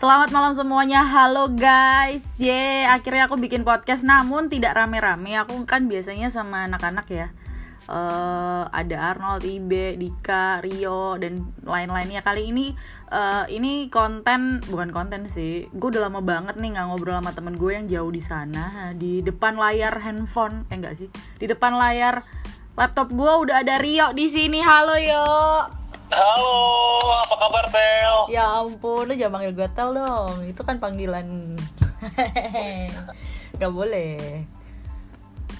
Selamat malam semuanya, halo guys. Ye, akhirnya aku bikin podcast. Namun tidak rame-rame, aku kan biasanya sama anak-anak ya. Uh, Ada Arnold, Ibe, Dika, Rio, dan lain-lainnya. Kali ini, uh, ini konten, bukan konten sih. Gue udah lama banget nih gak ngobrol sama temen gue yang jauh di sana. Di depan layar handphone, eh enggak sih. Di depan layar laptop gue udah ada Rio di sini. Halo Yo. Halo, apa kabar Tel? Ya ampun, lu jangan panggil gue Tel dong. Itu kan panggilan. Gak boleh.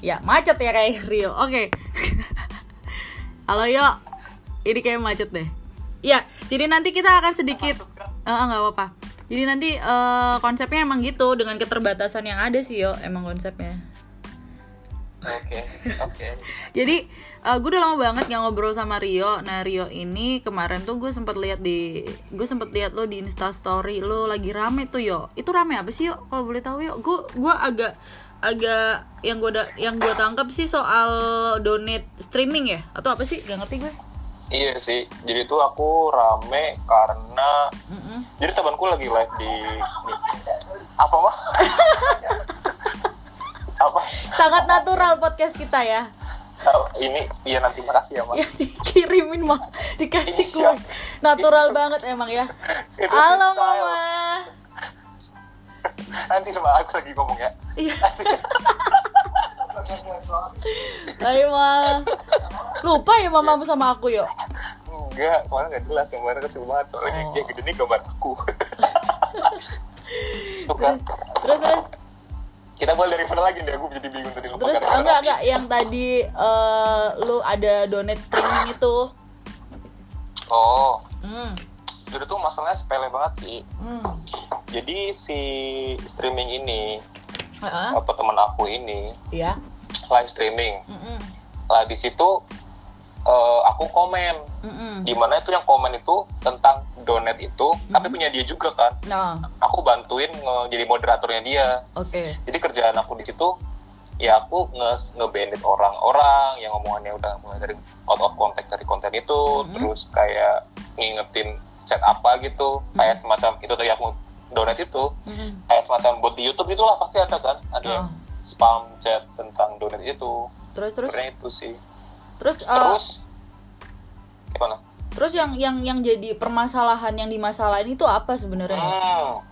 Ya macet ya kayak Rio. Oke. Okay. Halo Yo. Ini kayak macet deh. Ya, jadi nanti kita akan sedikit. Ah uh, nggak apa-apa. Jadi nanti uh, konsepnya emang gitu dengan keterbatasan yang ada sih yo, emang konsepnya. Oke, oke. Jadi uh, gue udah lama banget nggak ngobrol sama Rio. Nah Rio ini kemarin tuh gue sempet lihat di, gue sempet lihat lo di Insta Story lo lagi rame tuh yo. Itu rame apa sih yo? Kalau boleh tahu yo. Gue gue agak agak yang gue yang gue tangkap sih soal donate streaming ya atau apa sih? Gak ngerti gue. Iya sih, jadi tuh aku rame karena mm -hmm. jadi temanku lagi live di, di apa mah? apa sangat natural podcast kita ya oh, ini iya nanti makasih ya mas. Ya dikirimin mah dikasih kue. natural banget emang ya. Halo mama. Nanti sama aku lagi ngomong ya. Iya. Ayo ma. Lupa ya mama sama aku yuk? Enggak soalnya nggak jelas gambarnya kecil banget. Soalnya oh. dia gede nih gambar aku. Terus terus kita mulai dari mana lagi nih aku jadi bingung tadi lupa terus enggak enggak yang tadi uh, lu ada donate streaming itu oh hmm. jadi tuh masalahnya sepele banget sih hmm. jadi si streaming ini uh-huh. apa teman aku ini yeah. live streaming mm -mm. lah di situ uh, aku komen mm -mm. di mana itu yang komen itu tentang donate itu mm -hmm. tapi punya dia juga kan nah. aku bantuin nge jadi moderatornya dia okay. jadi kerjaan aku di situ ya aku nge ngebandit orang-orang yang ngomongannya udah mulai dari out of contact dari konten itu mm -hmm. terus kayak ngingetin chat apa gitu mm -hmm. kayak semacam itu tadi aku donate itu mm -hmm. kayak semacam buat di YouTube itulah pasti ada kan ada oh. yang spam chat tentang donate itu terus terus Sebenarnya itu sih terus uh, terus? Gimana? terus yang yang yang jadi permasalahan yang dimasalahin itu apa sebenarnya? Hmm,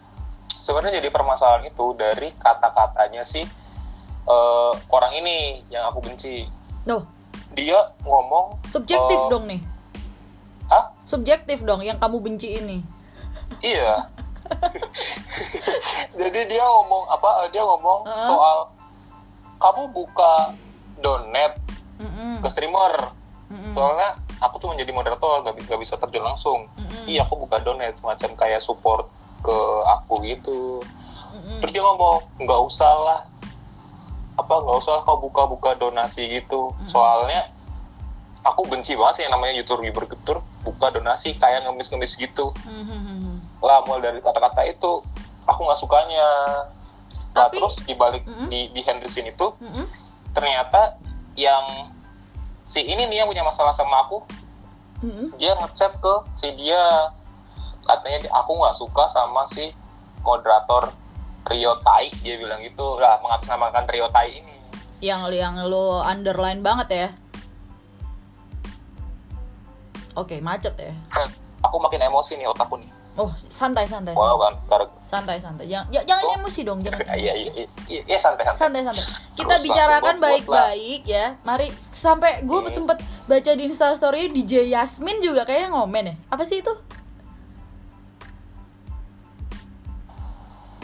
sebenarnya jadi permasalahan itu dari kata-katanya sih uh, orang ini yang aku benci. Tuh. dia ngomong subjektif uh, dong nih. Hah? subjektif dong yang kamu benci ini. Iya. Jadi dia ngomong apa dia ngomong uh -huh. soal kamu buka donate mm -mm. ke streamer mm -mm. soalnya aku tuh menjadi moderator gak, gak bisa terjun langsung mm-hmm. iya aku buka donate semacam kayak support ke aku gitu mm-hmm. terus dia ngomong nggak usah lah apa nggak usah kau buka-buka donasi gitu mm-hmm. soalnya aku benci banget sih yang namanya youtuber bergetur buka donasi kayak ngemis-ngemis gitu mm-hmm. lah mulai dari kata-kata itu aku nggak sukanya nah Tapi, terus dibalik mm-hmm. di di Henderson itu mm-hmm. ternyata yang si ini nih yang punya masalah sama aku mm-hmm. dia ngechat ke si dia. Katanya aku nggak suka sama si moderator Rio Tai dia bilang gitu. Lah mengatasnamakan Rio Tai ini. Yang yang lo underline banget ya? Oke macet ya. Aku makin emosi nih otakku nih Oh, santai santai. Wow, kan. Santai santai. Jangan jangan oh. emosi dong, jangan. Iya iya iya iya santai santai. Santai santai. Kita Terus bicarakan baik-baik ya. Mari sampai gue hmm. sempet baca di Insta story DJ Yasmin juga kayaknya ngomen ya. Apa sih itu?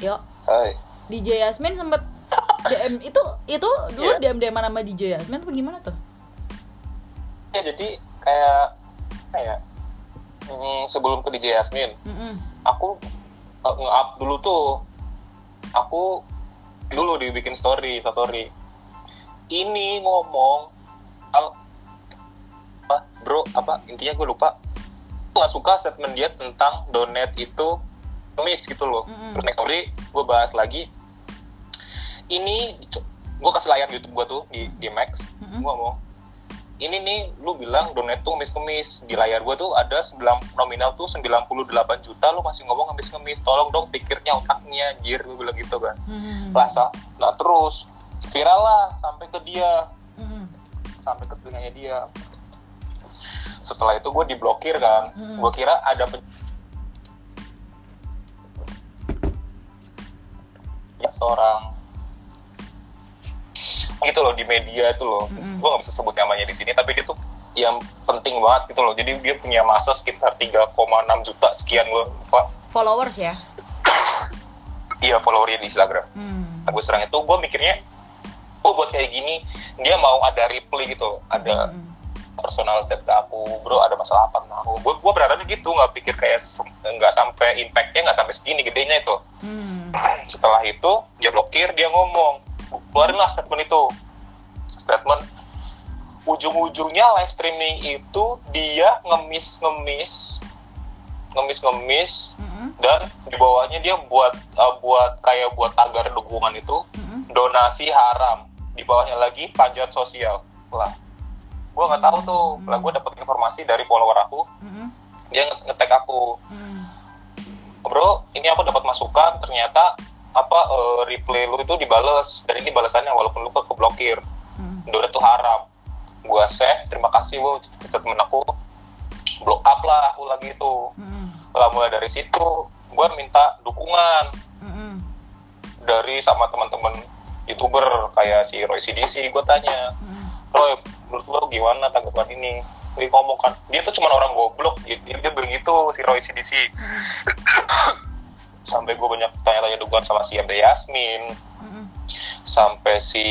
Yuk. Hai. DJ Yasmin sempet DM itu itu dulu yeah. DM DM nama DJ Yasmin apa gimana tuh? Ya jadi kayak kayak hmm, sebelum ke DJ Yasmin. Mm-hmm. aku uh, nge-up dulu tuh. Aku dulu dibikin story story. Ini ngomong apa bro apa intinya gue lupa. Nggak suka statement dia tentang donate itu miss gitu loh. Mm-hmm. terus next story gue bahas lagi. Ini gue kasih layar YouTube gue tuh di di Max. Mm-hmm. gue ngomong ini nih lu bilang donate tuh ngemis-ngemis. Di layar gue tuh ada 9, nominal tuh 98 juta. Lu masih ngomong ngemis-ngemis. Tolong dong pikirnya otaknya anjir gue bilang gitu kan. Hmm. rasa nah terus viral lah sampai ke dia. Hmm. sampai ke telinganya dia. Setelah itu gue diblokir kan. Hmm. gue kira ada ya seorang gitu loh di media itu loh mm-hmm. gue gak bisa sebut namanya di sini tapi dia tuh yang penting banget gitu loh jadi dia punya masa sekitar 3,6 juta sekian loh pak followers ya iya followernya di Instagram mm. gue serang itu gue mikirnya oh buat kayak gini dia mau ada reply gitu loh ada mm-hmm. personal chat ke aku bro ada masalah apa sama aku gue gue berharapnya gitu nggak pikir kayak nggak sampai impactnya nggak sampai segini gedenya itu mm. setelah itu dia blokir dia ngomong keluarin lah statement itu statement ujung-ujungnya live streaming itu dia ngemis-ngemis ngemis-ngemis mm-hmm. dan di bawahnya dia buat uh, buat kayak buat tagar dukungan itu mm-hmm. donasi haram di bawahnya lagi panjat sosial lah gue nggak tahu tuh mm-hmm. lah gue dapat informasi dari follower aku mm-hmm. dia ngetek aku mm-hmm. bro ini aku dapat masukan ternyata apa uh, replay lu itu dibales dan ini balasannya walaupun lu keblokir hmm. udah tuh haram gua save terima kasih bu statement aku block up lah aku lagi itu hmm. lah mulai dari situ gua minta dukungan hmm. dari sama teman-teman youtuber kayak si Roy CDC gue tanya hmm. Roy menurut lo gimana tanggapan ini dia ngomong kan dia tuh cuma orang goblok dia, dia begitu si Roy CDC hmm. sampai gue banyak tanya-tanya dukungan sama si Abde Yasmin mm-hmm. sampai si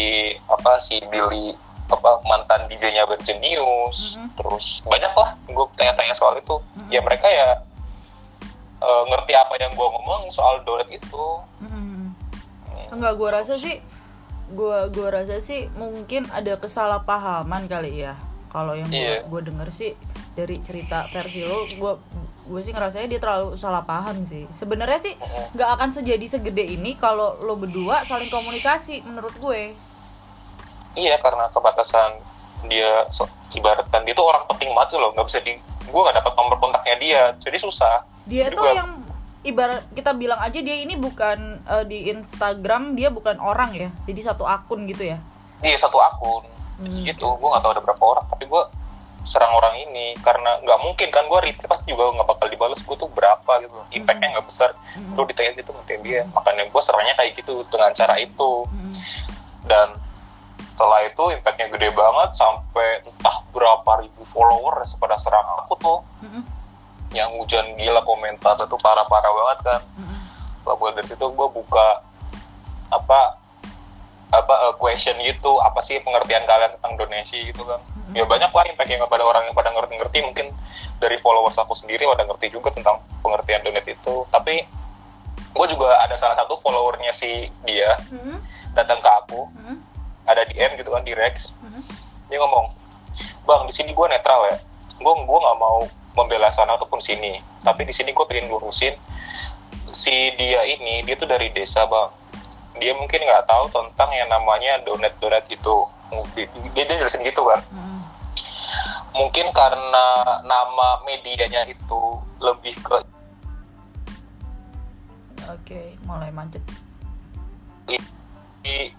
apa si Billy apa mantan DJ-nya News mm-hmm. terus banyak lah gue tanya-tanya soal itu mm-hmm. ya mereka ya uh, ngerti apa yang gue ngomong soal dolet itu mm-hmm. hmm. enggak gue rasa sih gue gue rasa sih mungkin ada kesalahpahaman kali ya kalau yang yeah. gue denger sih dari cerita versi lo gue gue sih ngerasanya dia terlalu salah paham sih. Sebenarnya sih nggak akan sejadi segede ini kalau lo berdua saling komunikasi menurut gue. Iya karena kebatasan dia so, ibaratkan dia tuh orang penting banget loh. Nggak bisa di gue nggak dapat nomor kontaknya dia jadi susah. Dia jadi tuh gua, yang ibarat kita bilang aja dia ini bukan uh, di Instagram dia bukan orang ya. Jadi satu akun gitu ya? Iya satu akun. Hmm. gitu gue nggak tahu ada berapa orang tapi gue serang orang ini karena nggak mungkin kan gue reply pasti juga nggak bakal dibalas gue tuh berapa gitu. Impactnya nggak besar. Mm-hmm. lu ditanya gitu ngertiin dia. Makanya gue serangnya kayak gitu dengan cara itu. Dan setelah itu impactnya gede banget sampai entah berapa ribu followers pada serang aku tuh. Yang hujan gila komentar itu parah-parah banget kan. Lalu dari situ gue buka apa apa uh, question gitu apa sih pengertian kalian tentang donasi gitu kan ya banyak lah impact yang pada orang yang pada ngerti-ngerti. Mungkin dari followers aku sendiri pada ngerti juga tentang pengertian donate itu. Tapi gue juga ada salah satu followernya si dia mm-hmm. datang ke aku. Mm-hmm. ada DM gitu kan di Rex. Mm-hmm. dia ngomong bang di sini gue netral ya. Gue gue nggak mau membela sana ataupun sini. Tapi di sini gue pengen lurusin si dia ini. Dia tuh dari desa bang. Dia mungkin nggak tahu tentang yang namanya donat donat itu. Dia, dia jelasin gitu kan. Hmm. Mungkin karena nama medianya itu lebih ke oke mulai macet di,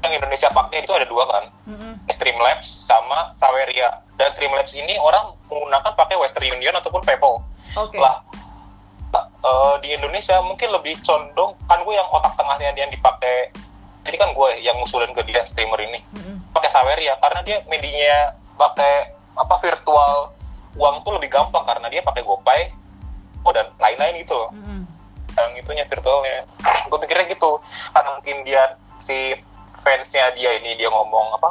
yang Indonesia pakai itu ada dua kan mm-hmm. Streamlabs sama Saweria dan Streamlabs ini orang menggunakan pakai Western Union ataupun PayPal okay. lah uh, di Indonesia mungkin lebih condong kan gue yang otak tengahnya yang dipakai jadi kan gue yang ngusulin ke dia streamer ini mm-hmm. pakai Saweria karena dia medianya pakai apa virtual uang tuh lebih gampang karena dia pakai GoPay oh dan lain-lain gitu loh mm-hmm. yang itunya virtualnya gue pikirnya gitu karena mungkin dia si fansnya dia ini dia ngomong apa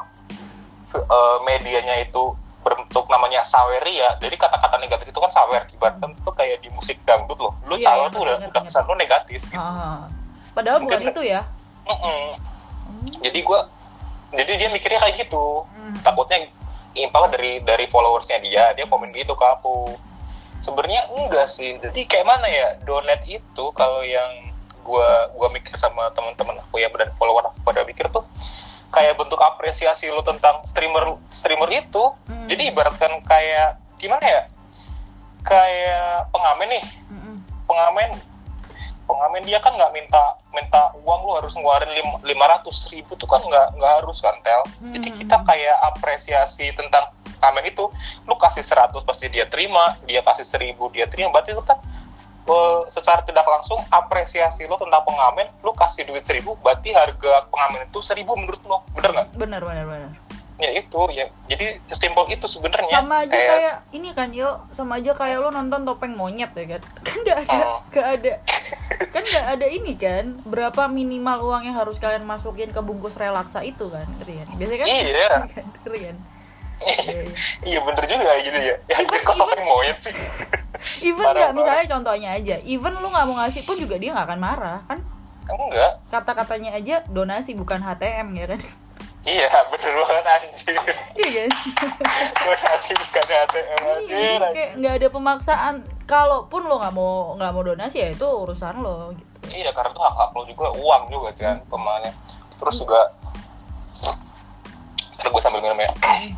uh, medianya itu berbentuk namanya saweria jadi kata-kata negatif itu kan sawer ibaratkan hmm. tuh kayak di musik dangdut loh lu iya, sawer iya, tuh udah udah kesan lu negatif gitu ah, padahal Mungkin bukan itu ya mm -mm. Hmm. jadi gua jadi dia mikirnya kayak gitu hmm. takutnya impal dari dari followersnya dia dia komen gitu ke aku. Sebenarnya enggak sih. Jadi kayak mana ya donat itu kalau yang gua gua mikir sama teman-teman aku yang berada follower aku pada mikir tuh kayak bentuk apresiasi lo tentang streamer streamer itu. Hmm. jadi ibaratkan kayak gimana ya kayak pengamen nih. Hmm. pengamen pengamen dia kan nggak minta minta uang lo harus ngeluarin lima ratus ribu tuh kan nggak nggak harus kan tel? Hmm. jadi kita kayak apresiasi tentang pengamen itu. Lu kasih seratus pasti dia terima dia kasih seribu dia terima. Berarti itu kan uh, secara tidak langsung apresiasi lo tentang pengamen lo kasih duit seribu berarti harga pengamen itu seribu menurut lo bener nggak? Bener bener bener ya itu ya. Jadi sesimpel itu sebenarnya. Sama aja kayak, kayak ini kan yo. Sama aja kayak lo nonton topeng monyet ya kan? Kan nggak ada oh. nggak uh. ada. Kan nggak ada ini kan? Berapa minimal uang yang harus kalian masukin ke bungkus relaksa itu kan? Keren. Biasanya kan iya. kan? Keren. Iya bener juga gitu ya. Ya kok topeng monyet sih? even nggak misalnya contohnya aja. Even lu nggak mau ngasih pun juga dia nggak akan marah kan? Enggak. Kata-katanya aja donasi bukan HTM ya kan iya bener banget anjir iya kan donasi bukan HTM iya, kayak nggak ada pemaksaan. Kalaupun lo nggak mau nggak mau donasi ya itu urusan lo gitu. Iya karena itu hak hak lo juga uang juga kan hmm. terus juga terus gue sambil minum ya.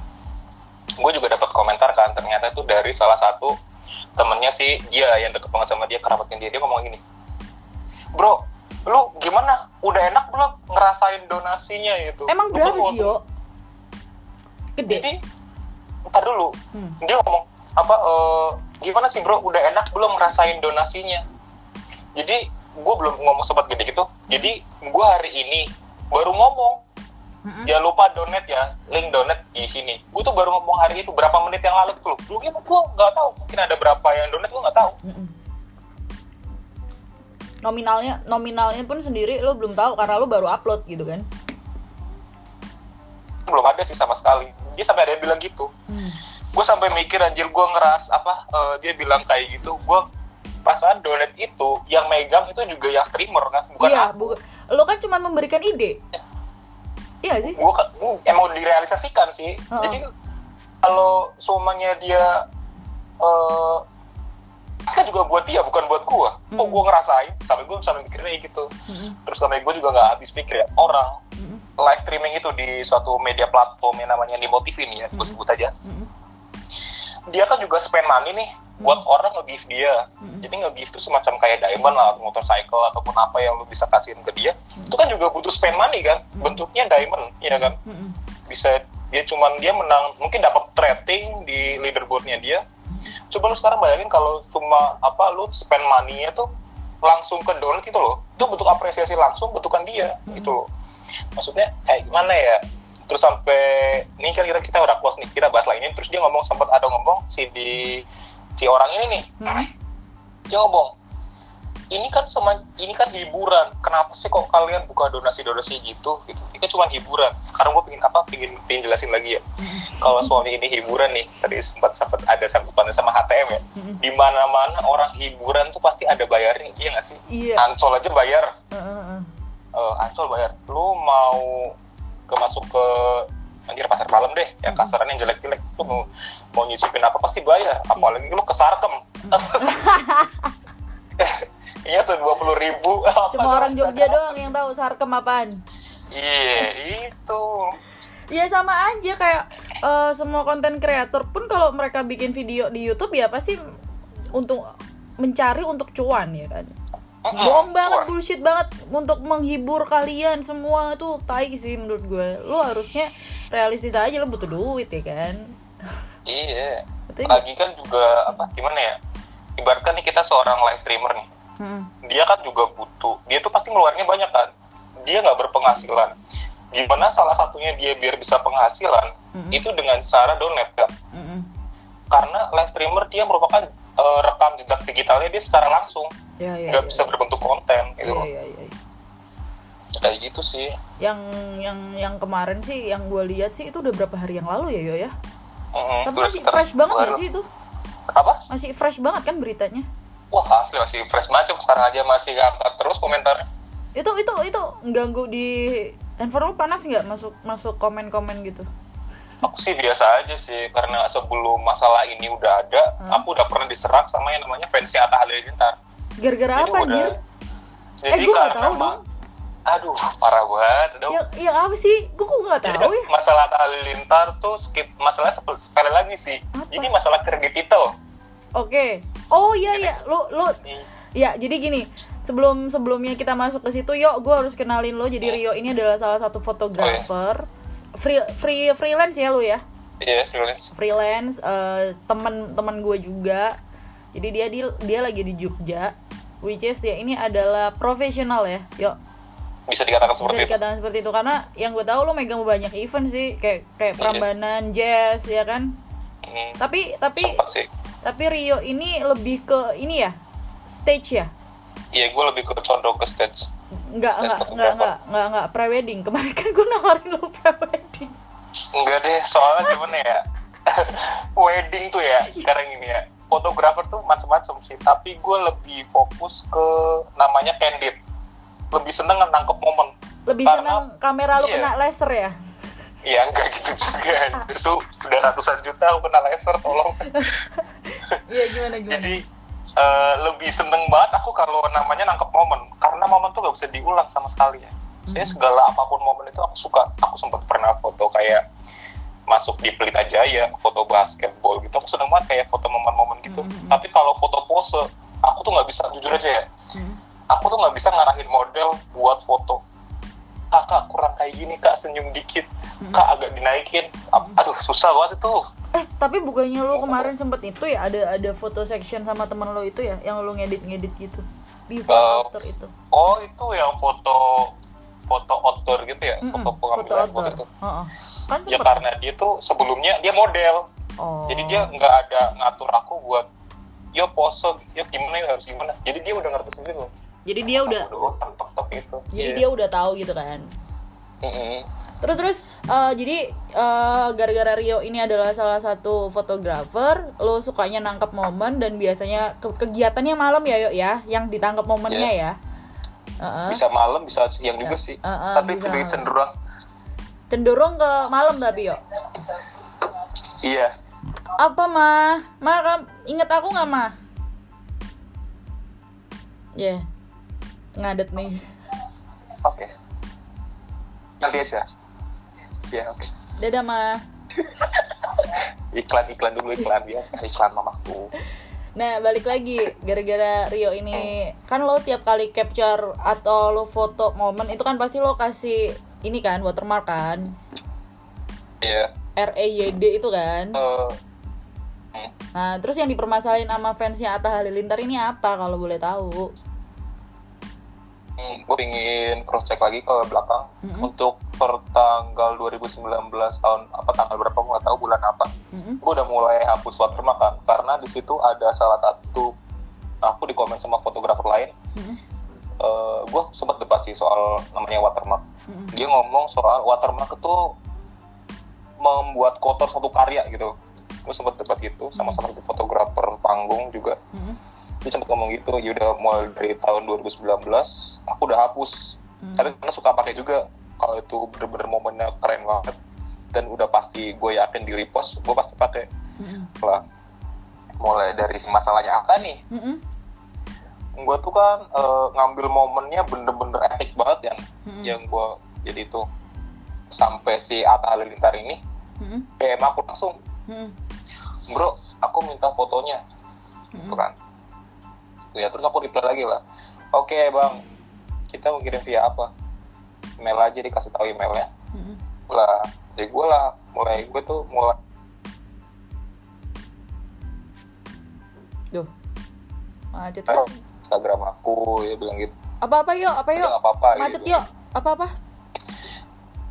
Gue juga dapat komentar kan ternyata itu dari salah satu temennya sih dia yang deket banget sama dia kerabatnya dia. Dia ngomong gini bro lu gimana udah enak belum ngerasain donasinya itu emang berapa sih yo gede jadi ntar dulu hmm. dia ngomong apa uh, gimana sih bro udah enak belum ngerasain donasinya jadi gue belum ngomong sobat gede gitu jadi gue hari ini baru ngomong Mm-hmm. Jangan lupa donate ya, link donate di sini. Gue tuh baru ngomong hari itu berapa menit yang lalu tuh. Mungkin gue nggak tahu, mungkin ada berapa yang donate gue nggak tahu. Mm-hmm. Nominalnya, nominalnya pun sendiri lo belum tahu karena lo baru upload gitu kan? Belum ada sih sama sekali. Dia sampai ada yang bilang gitu. Mm. Gue sampai mikir anjir gue ngeras apa? Uh, dia bilang kayak gitu. Gue pasangan donate itu yang megang itu juga yang streamer kan, bukan iya, aku. Bu- lo kan cuma memberikan ide. Ya Iya sih. Gua, gua emang direalisasikan sih. Uh -uh. Jadi kalau semuanya dia uh, kan juga buat dia bukan buat gua. Mm -hmm. Oh gua ngerasain sampai gua sampai mikirnya gitu. Mm -hmm. Terus sampai gua juga nggak habis pikir ya orang mm -hmm. live streaming itu di suatu media platform yang namanya Nimo TV nih ya, mm -hmm. sebut aja. Mm -hmm. Dia kan juga spend money nih buat hmm. orang nge-give dia. Hmm. Jadi nge-give itu semacam kayak diamond lah, motorcycle ataupun apa yang lu bisa kasihin ke dia. Hmm. Itu kan juga butuh spend money kan, hmm. bentuknya diamond, ya kan? Hmm. Bisa dia cuman dia menang, mungkin dapat rating di leaderboardnya dia. Coba lu sekarang bayangin kalau cuma apa lu spend money-nya tuh langsung ke donat gitu loh. Itu bentuk apresiasi langsung bentukan dia hmm. gitu loh. Maksudnya kayak gimana ya? Terus sampai ini kan kita kita udah close nih, kita bahas ini. Terus dia ngomong sempat ada ngomong si di si orang ini nih hmm? dia ngomong ini kan sama ini kan hiburan kenapa sih kok kalian buka donasi donasi gitu gitu kan cuma hiburan. Sekarang gue pengen apa? Pengen pengen jelasin lagi ya. Kalau suami ini hiburan nih tadi sempat sempat ada sangkutannya sama HTM ya. Di mana mana orang hiburan tuh pasti ada bayarnya iya gak sih? Iya. ancol aja bayar. Uh, uh, ancol bayar. Lu mau ke masuk ke anjir pasar malam deh. Hmm. kasaran yang jelek-jelek. Lu mau mau nyicipin apa pasti bayar. Apalagi lu ke Sarkem. Iya tuh dua puluh ribu. Cuma orang Jogja doang yang tahu Sarkem apaan iya. Itu Iya sama aja kayak uh, semua konten kreator pun kalau mereka bikin video di YouTube ya pasti untuk mencari untuk cuan ya kan? Bohong banget bullshit banget. Untuk menghibur kalian semua tuh tai sih menurut gue. Lo harusnya realistis aja lo butuh duit ya kan? Iya. Betul lagi kan juga apa gimana ya? Ibaratkan nih kita seorang live streamer nih. Hmm. dia kan juga butuh dia tuh pasti ngeluarnya banyak kan dia nggak berpenghasilan. Gimana salah satunya dia biar bisa penghasilan hmm. itu dengan cara donate kan hmm. karena live streamer dia merupakan uh, rekam jejak digitalnya dia secara langsung. Ya, ya, nggak ya, bisa ya. berbentuk konten gitu ya, ya, ya. kayak gitu sih. Yang yang yang kemarin sih yang gue lihat sih itu udah berapa hari yang lalu ya yo ya? Mm-hmm, tapi masih fresh banget gak sih itu? Apa? Masih fresh banget kan beritanya? Wah asli masih fresh banget sekarang aja masih ngangkat terus komentarnya itu itu itu ganggu di handphone lu panas nggak? Masuk masuk komen komen gitu? Aku sih biasa aja sih karena sebelum masalah ini udah ada hmm? aku udah pernah diserang sama yang namanya fansnya Atta Halilintar. Gara-gara apa udah, jadi eh gue gak tahu dong. Aduh parah banget aduh. yang, yang apa sih? Gue kok nggak tahu ya? masalah halilintar tuh skip masalah sepele lagi sih. Apa? jadi masalah kredit itu oke. Okay. oh iya iya. Lu lu ya jadi gini sebelum sebelumnya kita masuk ke situ yuk gue harus kenalin lo. Jadi Rio ini adalah salah satu fotografer. Oh, free free freelance ya lu ya? Iya yeah, freelance. Freelance uh, teman teman gue juga. Jadi dia dia dia lagi di Jogja which is dia ini adalah profesional ya yuk. Bisa dikatakan seperti bisa dikatakan itu. seperti itu karena yang gue tahu lo megang banyak event sih kayak kayak iya. Prambanan yeah. jazz ya kan? Hmm. tapi tapi tapi Rio ini lebih ke ini ya stage ya iya gue lebih ke condong ke stage Enggak, enggak, enggak, enggak, enggak, enggak, pre-wedding. Kemarin kan gue nawarin lo pre-wedding. Enggak deh, soalnya gimana ya? Wedding tuh ya, sekarang ini ya. Fotografer tuh macam-macam sih, tapi gue lebih fokus ke namanya candid lebih seneng nangkep momen lebih Karena, seneng kamera lu iya. kena laser ya Iya enggak gitu juga itu udah ratusan juta aku kena laser tolong iya gimana gimana jadi uh, lebih seneng banget aku kalau namanya nangkep momen. Karena momen tuh gak bisa diulang sama sekali ya. Saya hmm. segala apa pun momen itu aku suka. Aku sempat pernah foto kayak masuk di Pelita Jaya foto basketball gitu. Aku seneng banget kayak foto momen-momen gitu. -hmm. tapi kalau foto pose aku tuh nggak bisa jujur aja ya. -hmm. Aku tuh nggak bisa ngarahin model buat foto kakak kurang kayak gini kak senyum dikit kak agak dinaikin. Aduh susah banget itu. Eh tapi bukannya lo kemarin sempet itu ya ada ada foto section sama teman lo itu ya yang lo ngedit ngedit gitu? Before uh, after itu. oh itu yang foto foto outdoor gitu ya? Mm -mm, foto pengambilan foto, foto itu. Uh -uh. Kan ya karena dia tuh sebelumnya dia model. Oh. jadi dia nggak ada ngatur aku buat yo pose yo gimana ya harus gimana? Jadi dia udah ngerti sendiri loh jadi dia udah itu. jadi yeah. dia udah tahu gitu kan. Terus terus uh, jadi uh, gara-gara Rio ini adalah salah satu fotografer lo sukanya nangkap momen dan biasanya ke kegiatannya malam ya yuk ya? Yang ditangkap momennya yeah. ya? Uh-uh. bisa malam bisa siang juga sih. Uh-uh, tapi lebih cenderung. Cenderung ke malam tapi yuk? Iya. Apa mah mah inget aku nggak mah ya yeah ngadet nih oke okay. nanti aja ya oke okay. dadah mah iklan iklan dulu iklan biasa iklan mamaku Nah balik lagi gara-gara Rio ini kan lo tiap kali capture atau lo foto momen itu kan pasti lo kasih ini kan watermark kan? Iya. Yeah. R E Y D itu kan? Uh, Nah terus yang dipermasalahin sama fansnya Atta Halilintar ini apa kalau boleh tahu? Hmm, gue ingin cross check lagi ke belakang mm-hmm. untuk per tanggal 2019 tahun apa tanggal berapa gue nggak tahu bulan apa mm-hmm. gue udah mulai hapus watermark kan karena di situ ada salah satu aku di komen sama fotografer lain mm-hmm. uh, eh, gue sempat debat sih soal namanya watermark mm-hmm. dia ngomong soal watermark itu membuat kotor suatu karya gitu gue sempat debat gitu sama sama fotografer panggung juga mm-hmm dia sempat ngomong gitu ya udah mulai dari tahun 2019 aku udah hapus hmm. tapi karena suka pakai juga kalau itu bener-bener momennya keren banget dan udah pasti gue yakin di repost gue pasti pakai hmm. lah mulai dari masalahnya apa nih hmm. gue tuh kan uh, ngambil momennya bener-bener epic banget yang hmm. yang gue jadi itu sampai si Atta Halilintar ini hmm. PM aku langsung hmm. bro aku minta fotonya hmm. kan gitu ya terus aku reply lagi lah oke okay, bang kita mau kirim via apa mail aja dikasih tahu emailnya mm-hmm. lah jadi gue lah mulai gue tuh mulai Duh, macet kan? Instagram aku ya bilang gitu. Apa apa yuk? Apa yuk? Apa apa? Macet gitu. yuk? Apa apa?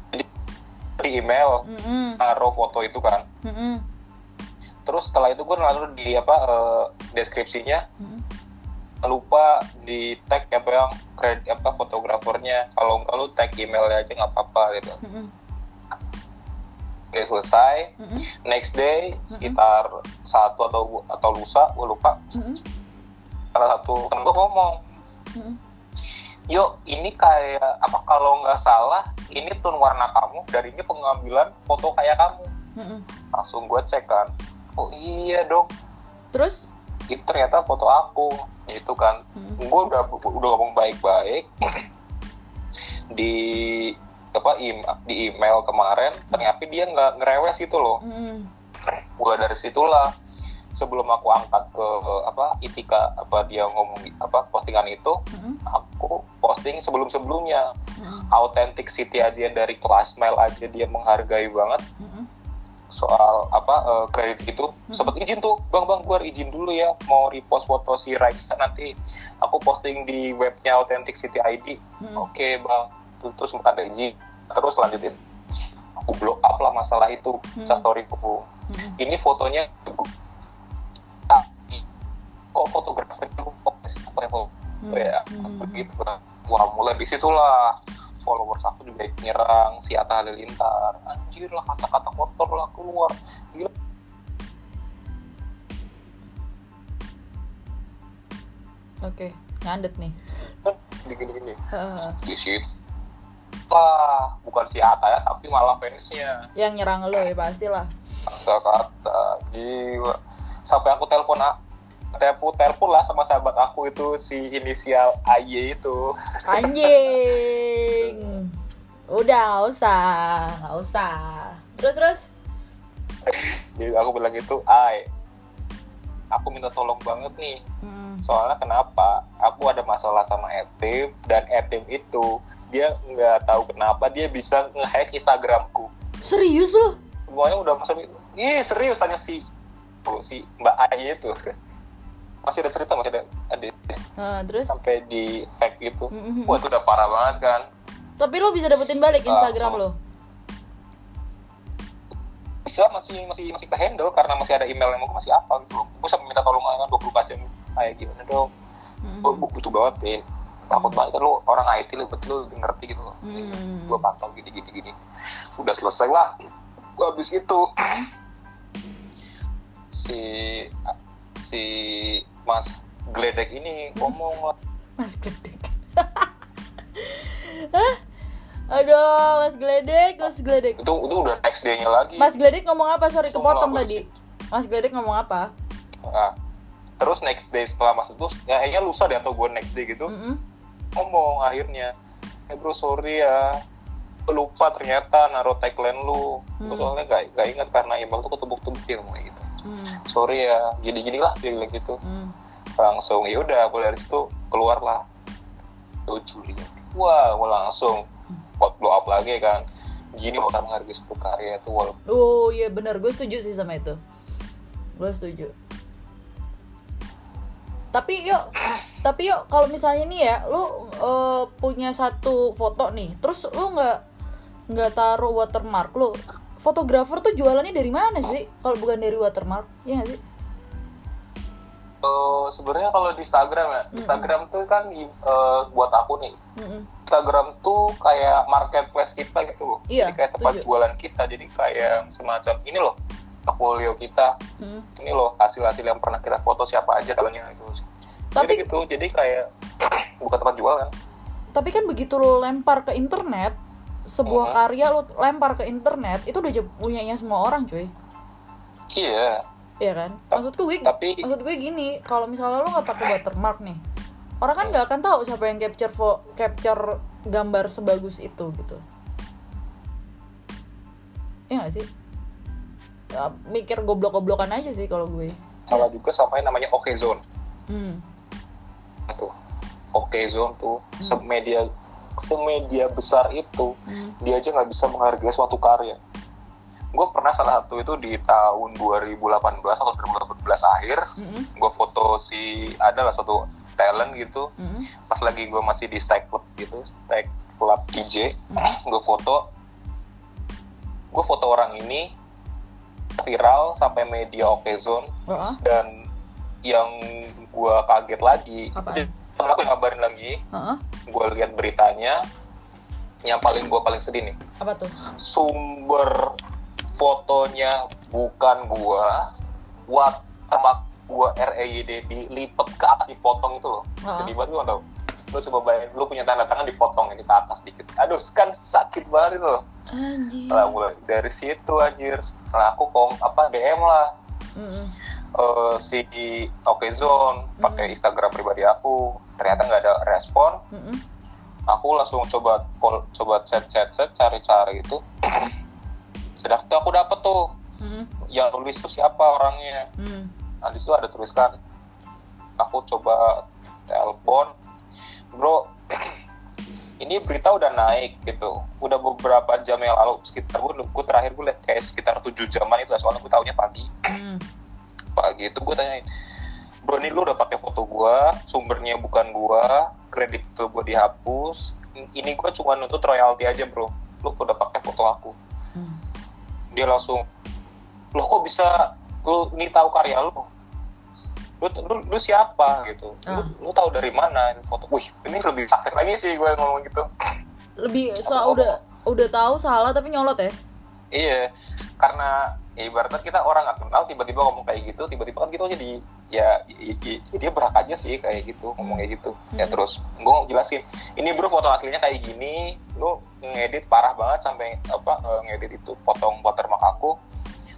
Jadi di email mm-hmm. naruh foto itu kan. Mm-hmm. Terus setelah itu gue naruh di apa uh, deskripsinya. Mm-hmm lupa di tag apa yang kredit apa fotografernya kalau enggak lu tag emailnya aja nggak apa-apa gitu mm-hmm. oke selesai mm-hmm. next day mm-hmm. sekitar satu atau atau lusa gue lupa mm-hmm. salah satu temen gue ngomong mm-hmm. yuk ini kayak apa kalau nggak salah ini tone warna kamu dari ini pengambilan foto kayak kamu mm-hmm. langsung gue cek kan oh iya dong terus itu ternyata foto aku itu kan hmm. gue udah udah ngomong baik-baik di apa di email kemarin ternyata dia nggak ngerewes gitu loh mm. mulai dari situlah sebelum aku angkat ke apa Itika apa dia ngomong apa postingan itu mm-hmm. aku posting sebelum sebelumnya mm-hmm. authenticity aja dari kelas mail aja dia menghargai banget mm-hmm. Soal apa uh, kredit itu mm-hmm. sempat izin tuh bang bang gue izin dulu ya mau repost foto si Raisa nanti aku posting di webnya authenticity ID mm-hmm. oke okay, bang terus sempat ada izin terus lanjutin aku blow up lah masalah itu mm-hmm. storyku mm-hmm. ini fotonya kok fotografer itu fokus apa ya hmm. ya hmm. begitu wah mulai di situlah followers aku juga nyerang si Atta Halilintar anjir lah kata-kata kotor lah keluar gila Oke, okay. nyandet nih. Gini-gini. Uh. Di situ lah, bukan si Atta ya, tapi malah fansnya. Yang nyerang lo ya pastilah. Kata-kata, gila. Sampai aku telepon telepon telepon lah sama sahabat aku itu si inisial AY itu anjing udah nggak usah nggak usah. Terus terus? Jadi aku bilang itu Ay aku minta tolong banget nih. Hmm. soalnya kenapa? Aku ada masalah sama Etim dan Etim itu dia nggak tahu kenapa dia bisa ngehack Instagramku. Serius loh semuanya udah masuk ih serius tanya si si Mbak Ay itu. Masih ada cerita masih ada ada uh, terus? Sampai di hack gitu. Mm-hmm. wah itu udah parah banget kan tapi lo bisa dapetin balik Instagram uh, so, lo bisa masih masih masih ke handle karena masih ada email yang mau masih apa gitu gue sampai minta tolong kan 24 jam kayak gimana dong mm-hmm. gue butuh banget pin takut banget kan lo orang IT lo betul lo ngerti gitu loh mm-hmm. gue pantau gini gini gini udah selesai lah gue habis itu si si Mas Gledek ini ngomong. Mas Gledek. Aduh, Mas Gledek, Mas Gledek. Itu itu udah next day-nya lagi. Mas Gledek ngomong apa? Sorry kepotong tadi. Mas Gledek ngomong apa? Nah, terus next day setelah Mas itu, ya kayaknya lusa deh atau gue next day gitu. Mm -hmm. Ngomong akhirnya, eh bro sorry ya, lupa ternyata naruh tagline lu. Mm. Soalnya gak, gak ingat karena email tuh ketubuk-tubuk gitu hmm. sorry ya gini-gini lah dia bilang gitu hmm. langsung ya udah aku dari situ keluar lah tuh Juli wah gue langsung pot blow up lagi kan. Gini mau menghargai suatu karya itu walaupun oh iya benar gue setuju sih sama itu. Gue setuju. Tapi yuk. Tapi yuk kalau misalnya nih ya lu uh, punya satu foto nih terus lu nggak nggak taruh watermark lu fotografer tuh jualannya dari mana sih? Kalau bukan dari watermark ya sih Uh, sebenarnya kalau di Instagram ya, mm-hmm. Instagram tuh kan uh, buat aku nih. Mm-hmm. Instagram tuh kayak marketplace kita gitu Iya, jadi kayak tempat tujuh. jualan kita. Jadi kayak semacam ini loh portfolio kita. Mm-hmm. Ini loh hasil-hasil yang pernah kita foto siapa aja kalaunya itu. Tapi jadi gitu, jadi kayak bukan tempat jualan. Tapi kan begitu lo lempar ke internet, sebuah uh-huh. karya lu lempar ke internet itu udah punyanya semua orang cuy iya iya kan maksudku gue tapi maksud gue gini kalau misalnya lu nggak pakai watermark nih orang kan nggak akan tahu siapa yang capture fo capture gambar sebagus itu gitu iya gak sih ya, mikir goblok-goblokan aja sih kalau gue salah juga sama yang namanya Oke Zone hmm. itu Oke Zone tuh hmm. media semedia besar itu hmm. dia aja nggak bisa menghargai suatu karya gue pernah salah satu itu di tahun 2018 atau 2018 akhir hmm. gue foto si ada lah suatu talent gitu hmm. pas lagi gue masih di stack club gitu stack club DJ hmm. gue foto gue foto orang ini viral sampai media oke zone uh -huh. dan yang gue kaget lagi temen aku ngabarin lagi uh-huh. gue lihat beritanya yang paling gue paling sedih nih apa tuh sumber fotonya bukan gue watermark gue REYD dilipet ke atas dipotong itu loh. Uh-huh. sedih banget gue tau lu coba bayangin lu punya tanda tangan dipotong ini ke atas dikit. Aduh kan sakit banget itu loh. Anjir. Lah mulai dari situ anjir. Lah aku kong apa DM lah. Mm-hmm. uh, si Oke Zone pakai Instagram pribadi aku. Ternyata nggak ada respon. -hmm. aku langsung coba coba chat chat chat cari cari itu sudah tuh aku dapet tuh. Hmm. yang tulis itu siapa orangnya? Hmm. nah di situ ada tuliskan aku coba telepon. Bro ini berita udah naik gitu. Udah beberapa jam yang lalu sekitar gue, gue terakhir gue liat kayak sekitar tujuh jaman itu soalnya gue tahunya pagi. Hmm. pagi itu gue tanyain bro ini lu udah pakai foto gue sumbernya bukan gue kredit itu gue dihapus. Ini gue cuma nuntut royalti aja bro. Lu udah pakai foto aku. Dia langsung lo kok bisa lu ini tahu karya lu? Lu, lu, lu siapa? Gitu. Lu, uh. lu tahu dari mana foto? Wih ini lebih sakit lagi sih gue ngomong gitu. Lebih so udah udah tahu salah tapi nyolot ya? Iya karena ya ibaratnya kita orang nggak kenal tiba-tiba ngomong kayak gitu tiba-tiba kan gitu aja di ya, ya, ya dia berhak aja sih kayak gitu ngomong kayak gitu. Hmm. ya terus gue jelasin. Ini bro foto aslinya kayak gini lu ngedit parah banget sampai apa eh, ngedit itu potong watermark aku.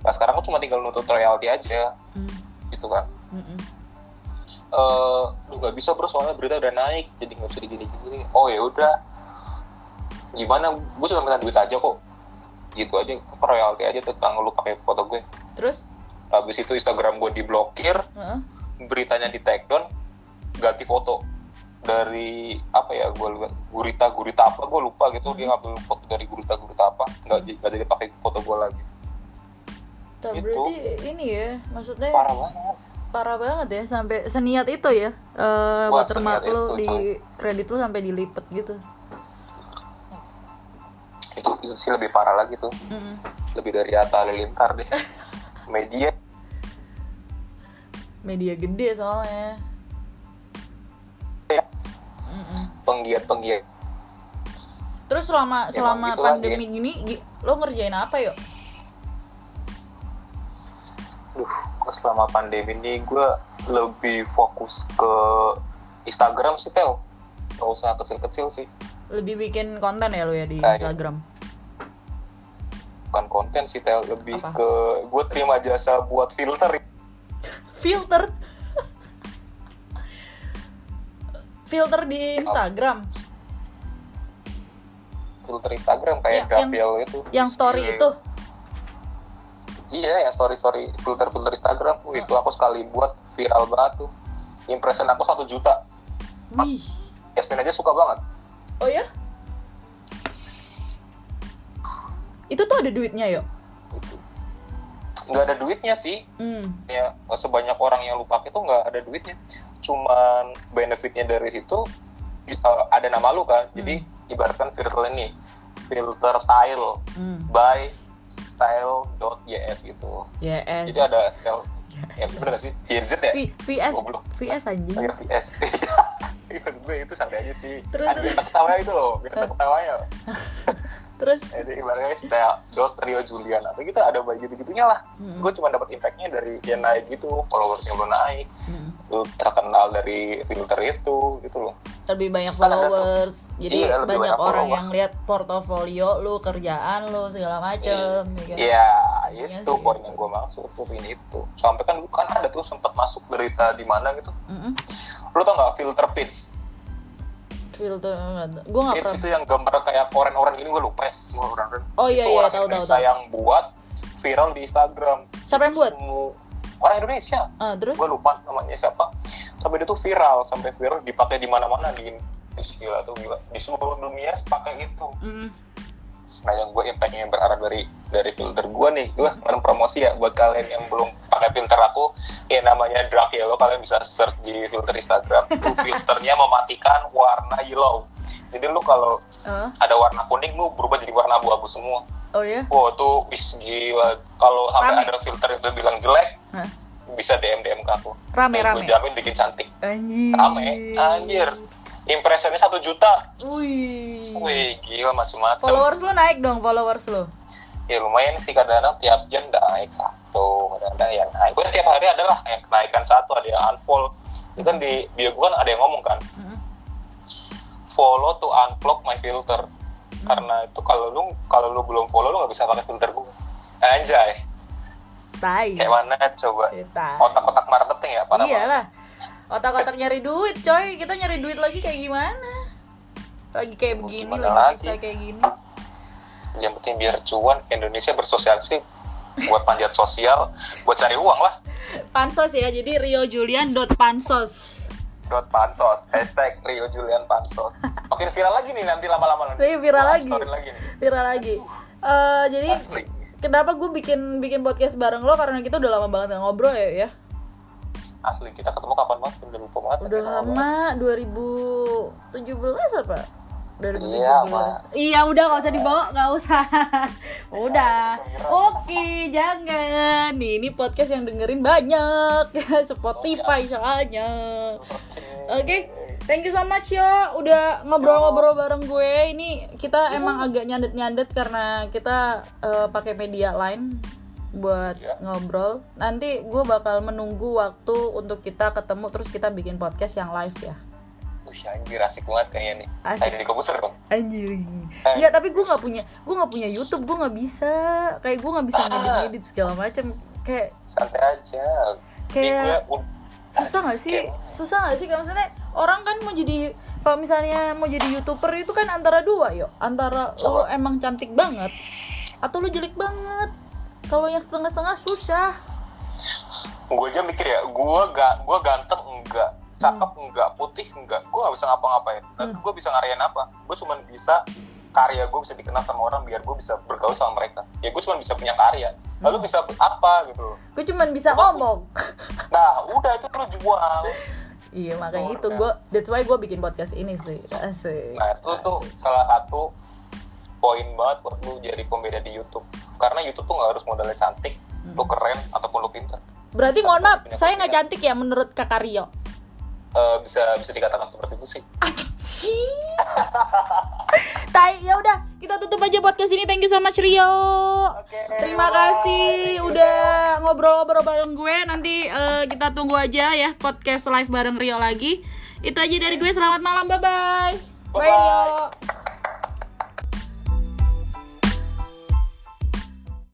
Nah sekarang aku cuma tinggal nutut royalti aja. Hmm. gitu kan. Hmm. Uh, lu gak bisa bro soalnya berita udah naik jadi nggak bisa digini gini oh ya udah. Gimana? Gue cuma minta duit aja kok. Gitu aja royalti aja tentang lu pakai foto gue. Terus habis itu Instagram gue diblokir uh-huh. beritanya di take down ganti foto dari apa ya gue lupa gurita gurita apa gue lupa gitu uh-huh. dia ngambil foto dari gurita gurita apa nggak nggak jadi pakai foto gue lagi Tuh, gitu. berarti ini ya maksudnya parah banget parah banget ya sampai seniat itu ya uh, watermark lu di kredit lu sampai dilipet gitu itu, itu sih lebih parah lagi tuh mm-hmm. lebih dari Atta Halilintar deh media. Media gede soalnya. Ya. mm-hmm. penggiat penggiat. Terus selama ya, selama pandemi gini lo ngerjain apa yuk Duh, selama pandemi ini gue lebih fokus ke Instagram sih tel. Gak usah kecil-kecil sih. Lebih bikin konten ya lo ya di Kayak, Instagram bukan konten sih tel. Lebih Apa? ke gue terima jasa buat filter. Filter? Filter di Instagram? Filter Instagram kayak ya, Gabriel itu. yang story itu? Iya yang story story filter filter Instagram. Uh, itu aku sekali buat viral banget tuh. Impression aku satu juta. Wih. Yasmin aja suka banget. Oh ya itu tuh ada duitnya yuk nggak ada duitnya sih hmm. ya sebanyak orang yang lupa itu nggak ada duitnya cuman benefitnya dari situ bisa ada nama lu kan hmm. jadi ibaratkan filter ini filter tile hmm. by style.ys gitu yes. jadi ada style ya bener gak sih YZ ya v, VS Goblok. VS anjing oh, VS Maksud gue itu santai aja sih terus, ada terus. ketawa itu loh biar ketawanya terus jadi ibaratnya style dot Rio Julian atau gitu ada bayi gitu gitunya lah. Hmm. gue cuma dapat impactnya dari dia naik gitu followersnya lo naik. Hmm. lu terkenal dari filter itu gitu loh. Lebih banyak followers. Kan jadi iya, banyak, banyak orang followers. yang lihat portofolio lu kerjaan lu segala macem iya, ya, iya itu poin yang gue maksud tuh ini itu. Sampai kan bukan ada tuh sempat masuk berita di mana gitu. Mm -hmm. lu tau nggak filter pitch filter gue nggak pernah. itu yang gambar kayak orang-orang ini gue lupa. Ya orang oh iya iya tahu tahu tahu. yang buat viral di Instagram. Siapa yang buat? Orang Indonesia. Uh, terus? Gue lupa namanya siapa. Tapi dia tuh viral sampai viral dipakai di mana-mana di gila tuh gila. Di seluruh dunia pakai itu. Mm nah yang gue impactnya berarah dari dari filter gue nih gue sekarang promosi ya buat kalian yang belum pakai filter aku ya namanya dark yellow kalian bisa search di filter Instagram. Itu filternya mematikan warna yellow. Jadi lu kalau uh. ada warna kuning lu berubah jadi warna abu-abu semua. Oh ya wow tuh wis gila. Kalau sampai ada filter itu bilang jelek huh? bisa DM DM ke aku. Rame rame. gue jamin bikin cantik. Anjir. Rame. Anjir impressionnya satu juta. Wih. Wih gila macam-macam. Followers lu naik dong followers lu. Ya lumayan sih kadang-kadang tiap jam naik satu kadang-kadang yang naik. Gue tiap hari adalah yang kenaikan satu ada yang unfollow. Itu kan di bio gue kan ada yang ngomong kan? Mm-hmm. follow to unblock my filter. Mm-hmm. karena itu kalau lu kalau lu belum follow lu nggak bisa pakai filter gue anjay. Tai. kayak mana coba? Otak-otak marketing ya para iyalah otak-otak nyari duit coy. Kita nyari duit lagi kayak gimana? Lagi kayak begini lagi susah kayak gini. Yang penting biar cuan Indonesia bersosialisasi buat panjat sosial buat cari uang lah. Pansos ya jadi Rio Julian dot pansos dot pansos hashtag Rio Julian pansos. Oke viral lagi nih nanti lama-lama nanti. Iya, viral lagi. lagi nih. viral lagi. Uh, jadi Asli. kenapa gue bikin bikin podcast bareng lo? Karena kita udah lama banget ngobrol ya ya asli kita ketemu kapan banget udah lupa banget. Udah lama 2017 apa? Dari iya, iya udah nggak usah dibawa nggak usah. Udah. Oke okay, jangan. Nih ini podcast yang dengerin banyak. Spotify soalnya. Oke. Okay. thank you so much yo. Udah ngobrol-ngobrol bareng gue. Ini kita emang agak nyandet-nyandet karena kita uh, pakai media lain buat yeah. ngobrol nanti gue bakal menunggu waktu untuk kita ketemu terus kita bikin podcast yang live ya Wih, anjir asik banget kayaknya nih. Asik. Di komputer dong. Anjir. Enggak, tapi gue nggak punya, gue nggak punya YouTube, gue nggak bisa. Kayak gue nggak bisa ah. ngedit ngedit segala macam. Kayak santai aja. Kayak gue, susah nggak sih? Kayak... Susah nggak sih? Kayak misalnya orang kan mau jadi kalau misalnya mau jadi youtuber itu kan antara dua yo, antara lo emang cantik banget atau lo jelek banget. Kalau yang setengah-setengah susah. Gue aja mikir ya, gue gak, gue ganteng enggak, cakep hmm. enggak putih enggak gue gak bisa ngapa-ngapain. Dan hmm. gue bisa ngarain apa? Gue cuma bisa karya gue bisa dikenal sama orang biar gue bisa bergaul sama mereka. Ya gue cuma bisa punya karya. Lalu hmm. bisa apa gitu? Gue cuma bisa gua ngomong. Nah udah itu lo jual. Iya makanya oh, itu gue that's why gue bikin podcast ini sih. Asik. Nah itu tuh salah satu poin banget buat lu jadi pembeda di YouTube karena YouTube tuh gak harus modalnya cantik hmm. lu keren ataupun lu pinter berarti mohon maaf saya nggak cantik ya menurut kakak Rio uh, bisa bisa dikatakan seperti itu sih. Tai, ya udah kita tutup aja podcast ini. Thank you so much Rio. Okay, Terima bye. kasih udah ngobrol-ngobrol bareng gue. Nanti uh, kita tunggu aja ya podcast live bareng Rio lagi. Itu aja dari gue. Selamat malam. Bye bye. Bye, bye Rio.